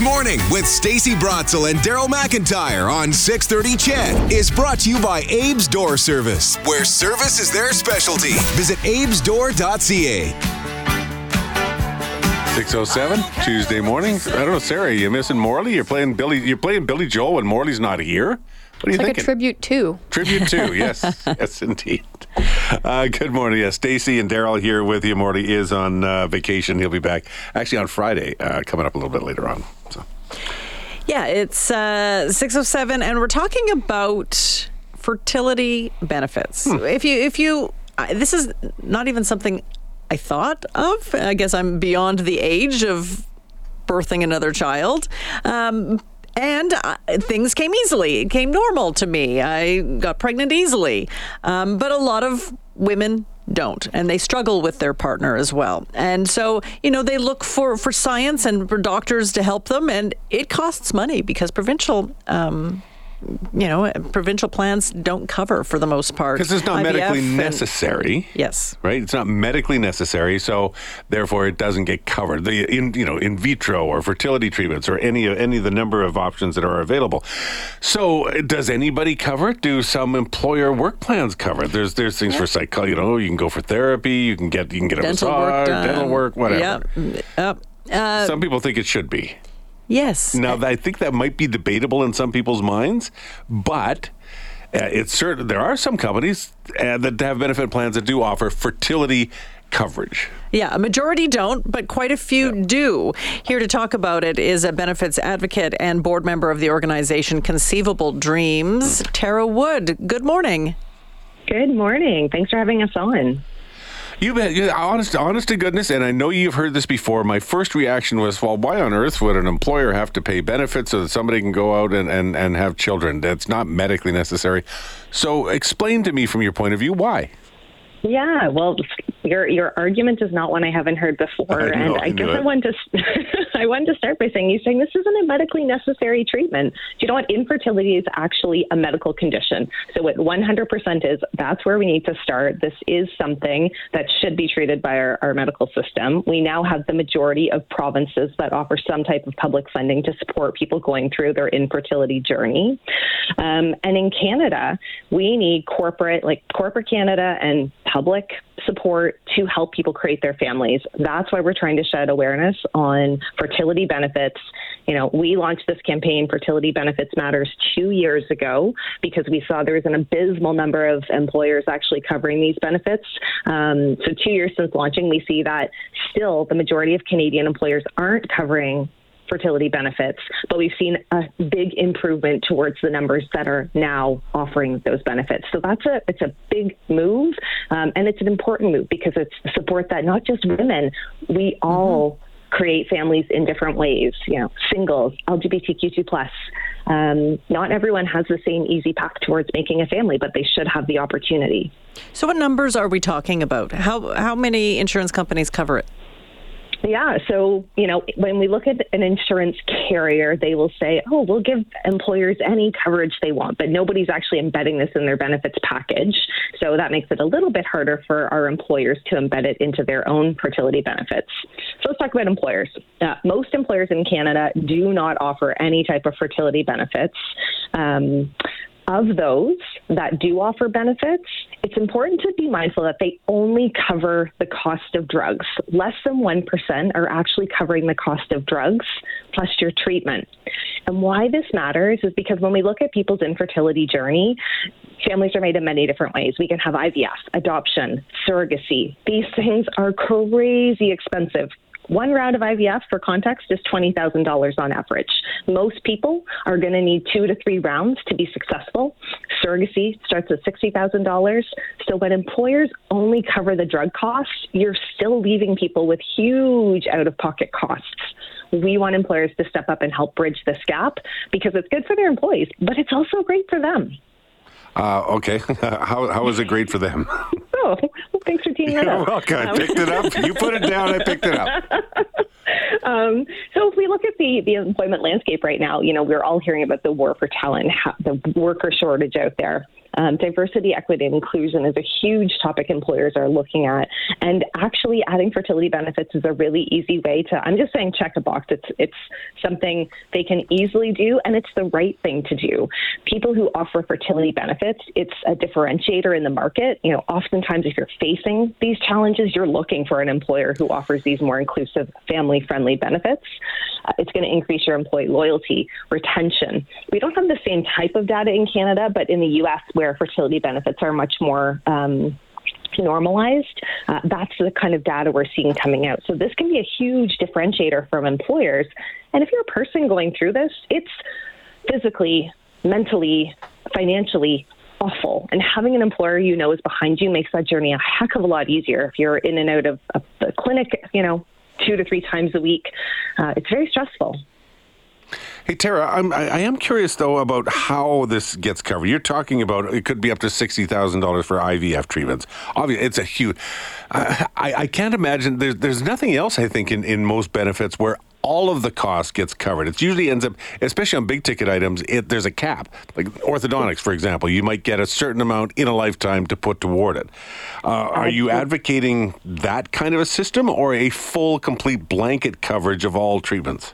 This morning with Stacy Brotzel and Daryl McIntyre on 630 CHED is brought to you by Abe's Door Service, where service is their specialty. Visit abesdoor.ca. 607 Tuesday morning. I don't know, Sarah, you missing Morley? You're playing Billy. You're playing Billy Joel when Morley's not here. What are you It's like thinking? a tribute too. Tribute too. Yes, yes, indeed. Uh, good morning. Yes, Stacy and Daryl here with you. Morley is on uh, vacation. He'll be back actually on Friday, uh, coming up a little bit later on. Yeah, it's uh, 607, and we're talking about fertility benefits. If you, if you, I- this is not even something I thought of. I guess I'm beyond the age of birthing another child. Um, and uh, things came easily. It came normal to me. I got pregnant easily. Um, but a lot of women don't and they struggle with their partner as well. And so you know they look for for science and for doctors to help them and it costs money because provincial um you know provincial plans don't cover for the most part Because it's not IVF medically and- necessary. yes Right, it's not medically necessary, so therefore it doesn't get covered. The in you know in vitro or fertility treatments or any any of the number of options that are available. So does anybody cover it? Do some employer work plans cover it? There's there's things for psycho. You know, you can go for therapy. You can get you can get a dental massage, work done. dental work, whatever. Yep. Yep. Uh, Some people think it should be. Yes Now, I think that might be debatable in some people's minds, but uh, it's certain there are some companies uh, that have benefit plans that do offer fertility coverage. Yeah, a majority don't, but quite a few do. Here to talk about it is a benefits advocate and board member of the organization Conceivable Dreams, Tara Wood. Good morning. Good morning. Thanks for having us on. You bet. Honest, honest to goodness, and I know you've heard this before. My first reaction was, well, why on earth would an employer have to pay benefits so that somebody can go out and, and, and have children? That's not medically necessary. So explain to me from your point of view why. Yeah, well, your your argument is not one I haven't heard before, I and I I guess. I want to I wanted to start by saying you're saying this isn't a medically necessary treatment. Do you know what? Infertility is actually a medical condition. So what 100% is that's where we need to start. This is something that should be treated by our, our medical system. We now have the majority of provinces that offer some type of public funding to support people going through their infertility journey. Um, and in Canada, we need corporate, like corporate Canada and public support to help people create their families. That's why we're trying to shed awareness on fertility benefits. You know, we launched this campaign, Fertility Benefits Matters, two years ago because we saw there was an abysmal number of employers actually covering these benefits. Um, so, two years since launching, we see that still the majority of Canadian employers aren't covering fertility benefits, but we've seen a big improvement towards the numbers that are now offering those benefits. So that's a it's a big move, um, and it's an important move because it's support that not just women, we all create families in different ways. You know, singles, LGBTQ2 plus. Um, not everyone has the same easy path towards making a family, but they should have the opportunity. So, what numbers are we talking about? How how many insurance companies cover it? Yeah. So, you know, when we look at an insurance carrier, they will say, oh, we'll give employers any coverage they want, but nobody's actually embedding this in their benefits package. So that makes it a little bit harder for our employers to embed it into their own fertility benefits. So let's talk about employers. Uh, most employers in Canada do not offer any type of fertility benefits. Um, of those that do offer benefits, it's important to be mindful that they only cover the cost of drugs. Less than 1% are actually covering the cost of drugs plus your treatment. And why this matters is because when we look at people's infertility journey, families are made in many different ways. We can have IVF, adoption, surrogacy. These things are crazy expensive. One round of IVF, for context, is $20,000 on average. Most people are going to need two to three rounds to be successful. Surrogacy starts at $60,000. So when employers only cover the drug costs, you're still leaving people with huge out of pocket costs. We want employers to step up and help bridge this gap because it's good for their employees, but it's also great for them. Uh, okay. how, how is it great for them? Oh, well, thanks for teeing that You're up. welcome. I picked it up. You put it down. I picked it up. Um, so if we look at the, the employment landscape right now, you know, we're all hearing about the war for talent, the worker shortage out there. Um, diversity, equity, and inclusion is a huge topic employers are looking at, and actually adding fertility benefits is a really easy way to. I'm just saying, check a box. It's it's something they can easily do, and it's the right thing to do. People who offer fertility benefits, it's a differentiator in the market. You know, oftentimes if you're facing these challenges, you're looking for an employer who offers these more inclusive, family-friendly benefits. Uh, it's going to increase your employee loyalty, retention. We don't have the same type of data in Canada, but in the U.S., where fertility benefits are much more um, normalized, uh, that's the kind of data we're seeing coming out. So this can be a huge differentiator from employers. And if you're a person going through this, it's physically, mentally, financially awful. And having an employer you know is behind you makes that journey a heck of a lot easier. If you're in and out of, of the clinic, you know, two to three times a week, uh, it's very stressful. Hey Tara, I'm, I am curious though about how this gets covered. You're talking about it could be up to sixty thousand dollars for IVF treatments. Obviously, it's a huge. I, I can't imagine. There's there's nothing else. I think in, in most benefits where all of the cost gets covered. It usually ends up, especially on big ticket items, it, there's a cap. Like orthodontics, for example, you might get a certain amount in a lifetime to put toward it. Uh, are you advocating that kind of a system or a full, complete blanket coverage of all treatments?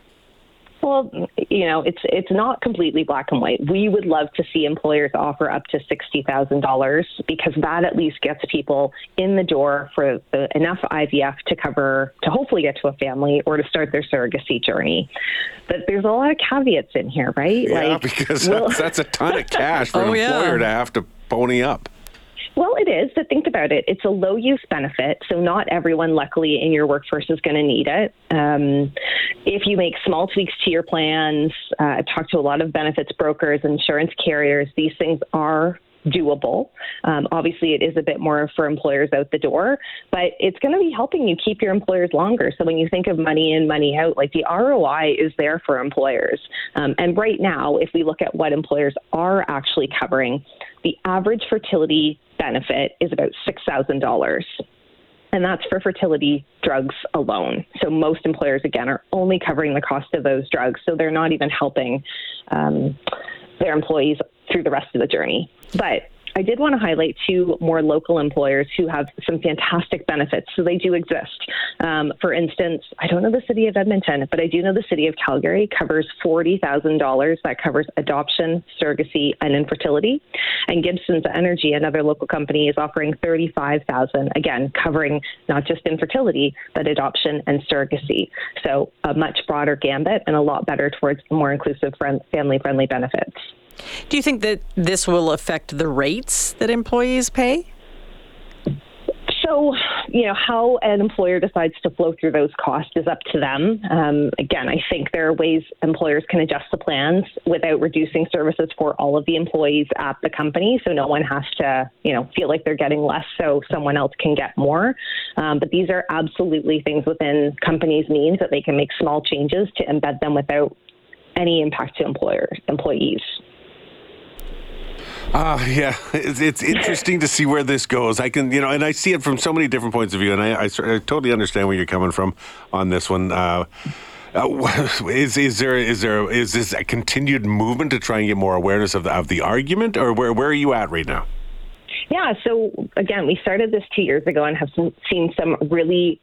Well, you know, it's it's not completely black and white. We would love to see employers offer up to sixty thousand dollars because that at least gets people in the door for the, enough IVF to cover to hopefully get to a family or to start their surrogacy journey. But there's a lot of caveats in here, right? Yeah, like, because well, that's, that's, a ton of cash for oh, an employer yeah. to have to pony up. Well, it is, but think about it. It's a low use benefit, so not everyone, luckily, in your workforce is going to need it. Um, if you make small tweaks to your plans, uh, I've talked to a lot of benefits brokers, insurance carriers, these things are doable. Um, obviously, it is a bit more for employers out the door, but it's going to be helping you keep your employers longer. So when you think of money in, money out, like the ROI is there for employers. Um, and right now, if we look at what employers are actually covering, the average fertility benefit is about $6,000 and that's for fertility drugs alone. So most employers, again, are only covering the cost of those drugs, so they're not even helping um, their employees through the rest of the journey. But I did want to highlight two more local employers who have some fantastic benefits. So they do exist. Um, for instance, I don't know the city of Edmonton, but I do know the city of Calgary covers $40,000 that covers adoption, surrogacy, and infertility. And Gibson's Energy, another local company, is offering 35000 again, covering not just infertility, but adoption and surrogacy. So a much broader gambit and a lot better towards more inclusive, friend, family friendly benefits. Do you think that this will affect the rates that employees pay? So, you know, how an employer decides to flow through those costs is up to them. Um, again, I think there are ways employers can adjust the plans without reducing services for all of the employees at the company. So no one has to, you know, feel like they're getting less so someone else can get more. Um, but these are absolutely things within companies' means that they can make small changes to embed them without any impact to employers, employees. Uh, yeah, it's, it's interesting to see where this goes. I can, you know, and I see it from so many different points of view, and I, I, I totally understand where you're coming from on this one. Uh, uh, is is there is there is this a continued movement to try and get more awareness of the of the argument, or where where are you at right now? Yeah, so again, we started this two years ago and have some, seen some really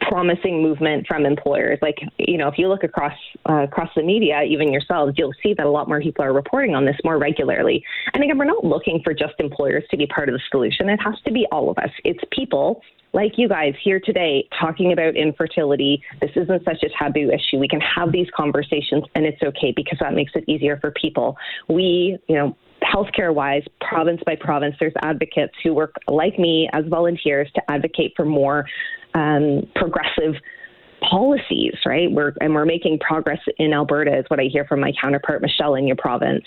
promising movement from employers. Like, you know, if you look across uh, across the media, even yourselves, you'll see that a lot more people are reporting on this more regularly. And again, we're not looking for just employers to be part of the solution. It has to be all of us. It's people like you guys here today talking about infertility. This isn't such a taboo issue. We can have these conversations and it's okay because that makes it easier for people. We, you know, healthcare wise, province by province, there's advocates who work like me as volunteers to advocate for more um, progressive policies, right? We're and we're making progress in Alberta, is what I hear from my counterpart Michelle in your province.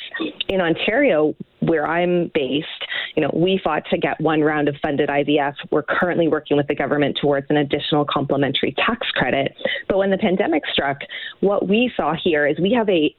In Ontario, where I'm based, you know, we fought to get one round of funded IVF. We're currently working with the government towards an additional complementary tax credit. But when the pandemic struck, what we saw here is we have a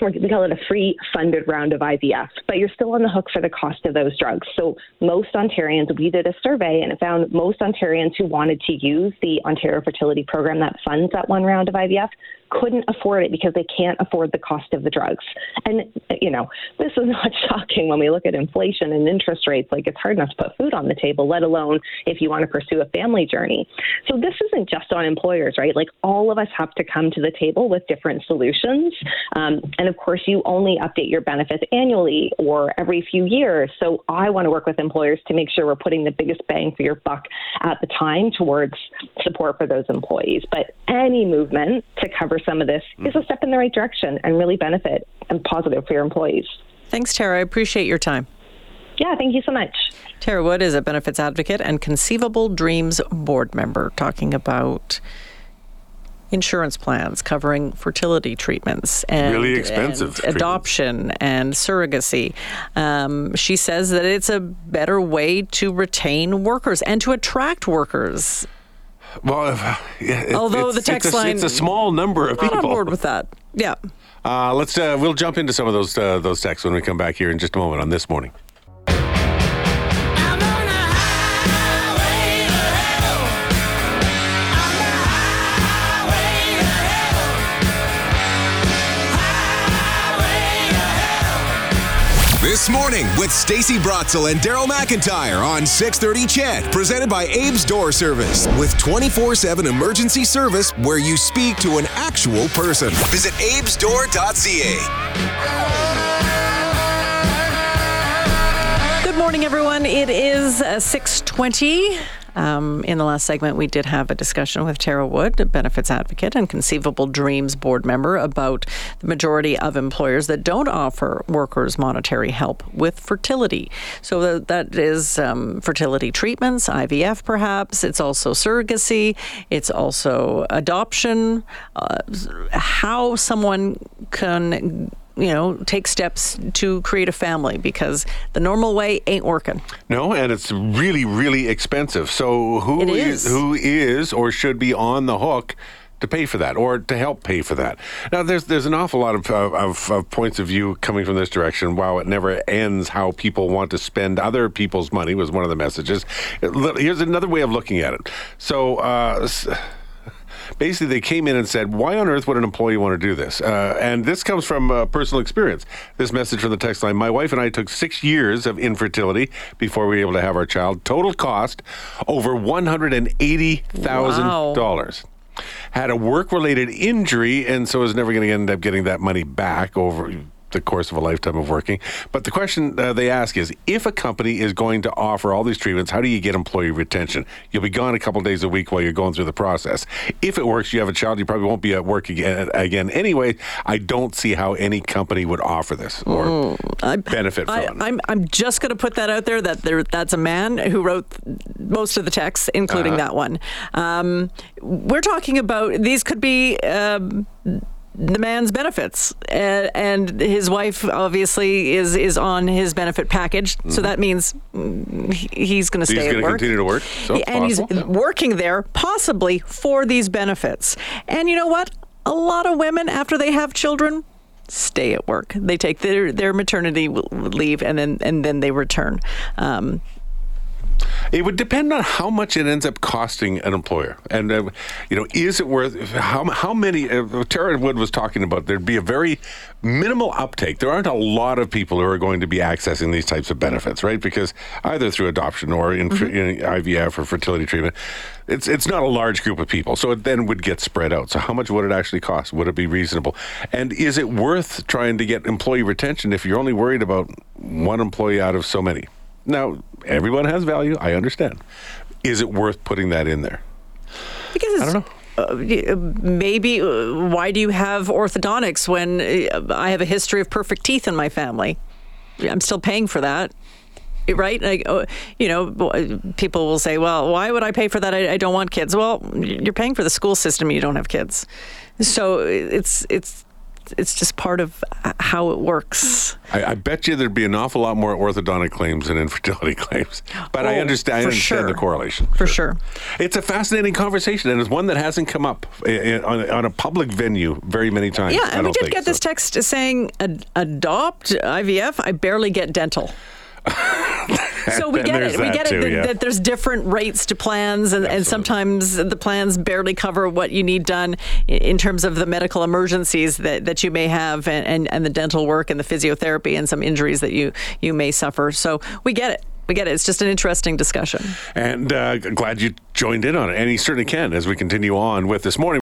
we call it a free funded round of IVF, but you're still on the hook for the cost of those drugs. So most Ontarians, we did a survey and it found most Ontarians who wanted to use the Ontario Fertility Program that funds that one round of IVF couldn't afford it because they can't afford the cost of the drugs. And, you know, this is not shocking when we look at inflation and interest rates. Like, it's hard enough to put food on the table, let alone if you want to pursue a family journey. So, this isn't just on employers, right? Like, all of us have to come to the table with different solutions. Um, and of course, you only update your benefits annually or every few years. So, I want to work with employers to make sure we're putting the biggest bang for your buck at the time towards support for those employees. But any movement to cover some of this is a step in the right direction and really benefit and positive for your employees. Thanks, Tara. I appreciate your time. Yeah, thank you so much. Tara Wood is a benefits advocate and Conceivable Dreams board member talking about insurance plans covering fertility treatments and Really expensive and treatments. adoption and surrogacy. Um, she says that it's a better way to retain workers and to attract workers. Well, yeah, Although it's- the text it's a, line- it's a small number of people. on board with that. Yeah. Uh, let's uh, we'll jump into some of those uh, those texts when we come back here in just a moment on this morning. Morning with Stacy Brotzel and Daryl McIntyre on 630 CHED, presented by Abe's Door Service with 24-7 emergency service where you speak to an actual person. Visit abesdoor.ca. Good morning, everyone. It is uh, 620. Um, in the last segment, we did have a discussion with Tara Wood, a benefits advocate and Conceivable Dreams board member, about the majority of employers that don't offer workers monetary help with fertility. So that, is um, fertility treatments, IVF perhaps. It's also surrogacy. It's also adoption. Uh, how someone can you know, take steps to create a family because the normal way ain't working. No, and it's really, really expensive. So who It is. who is or should be on the hook to pay for that or to help pay for that? Now, there's there's an awful lot of, of, of points of view coming from this direction. Wow, it never ends how people want to spend other people's money was one of the messages. Here's another way of looking at it. So. Uh, basically they came in and said, "Why on earth would an employee want to do this?" Uh, and this comes from uh, personal experience. This message from the text line: My wife and I took six years of infertility before we were able to have our child. Total cost over one hundred and eighty thousand dollars. Had a work-related injury, and so is never going to end up getting that money back over the course of a lifetime of working. But the question uh, they ask is if a company is going to offer all these treatments, how do you get employee retention? You'll be gone a couple days a week while you're going through the process. If it works, you have a child, you probably won't be at work again. Again, anyway, I don't see how any company would offer this or i benefit from it. I'm, I'm just going to put that out there that there, that's a man who wrote most of the texts, including Uh-huh. that one. Um, we're talking about these could be. Um, the man's benefits, uh, and his wife obviously is is on his benefit package. So that means he's going to Mm-hmm. He's gonna continue to work, so and he's working there possibly for these benefits. And you know what? A lot of women, after they have children, stay at work. They take their, their maternity leave and then and then they return. Um, It would depend on how much it ends up costing an employer, and uh, you know, is it worth how how many? Uh, Tara Wood was talking about there'd be a very minimal uptake. There aren't a lot of people who are going to be accessing these types of benefits, right? Because either through adoption or in, in IVF or fertility treatment, it's it's not a large group of people. So it then would get spread out. So how much would it actually cost? Would it be reasonable? And is it worth trying to get employee retention if you're only worried about one employee out of so many? Now, everyone has value. I understand. Is it worth putting that in there? because it's, I don't y- uh, maybe uh, why do you have orthodontics when uh, I have a history of perfect teeth in my family? I'm still paying for that. Right? Like, uh, you know, people will say, well, why would I pay for that? I, I don't want kids. Well, you're paying for the school system. You don't have kids. So it's, it's, it's just part of uh, how it works. I, I bet you there'd be an awful lot more orthodontic claims than infertility claims. But I Oh, understand, I understand the correlation. For sure. It's a fascinating conversation, and it's one that hasn't come up i- i- on, a- on a public venue very many times. Yeah, and we did get so. this text saying ad- adopt IVF. I barely get dental. So we get it. We get too, it that, yeah. that there's different rates to plans, and, and sometimes the plans barely cover what you need done in terms of the medical emergencies that, that you may have, and, and, and the dental work and the physiotherapy and some injuries that you you may suffer. So we get it. We get it. It's just an interesting discussion. And uh, glad you joined in on it. And you certainly can as we continue on with this morning.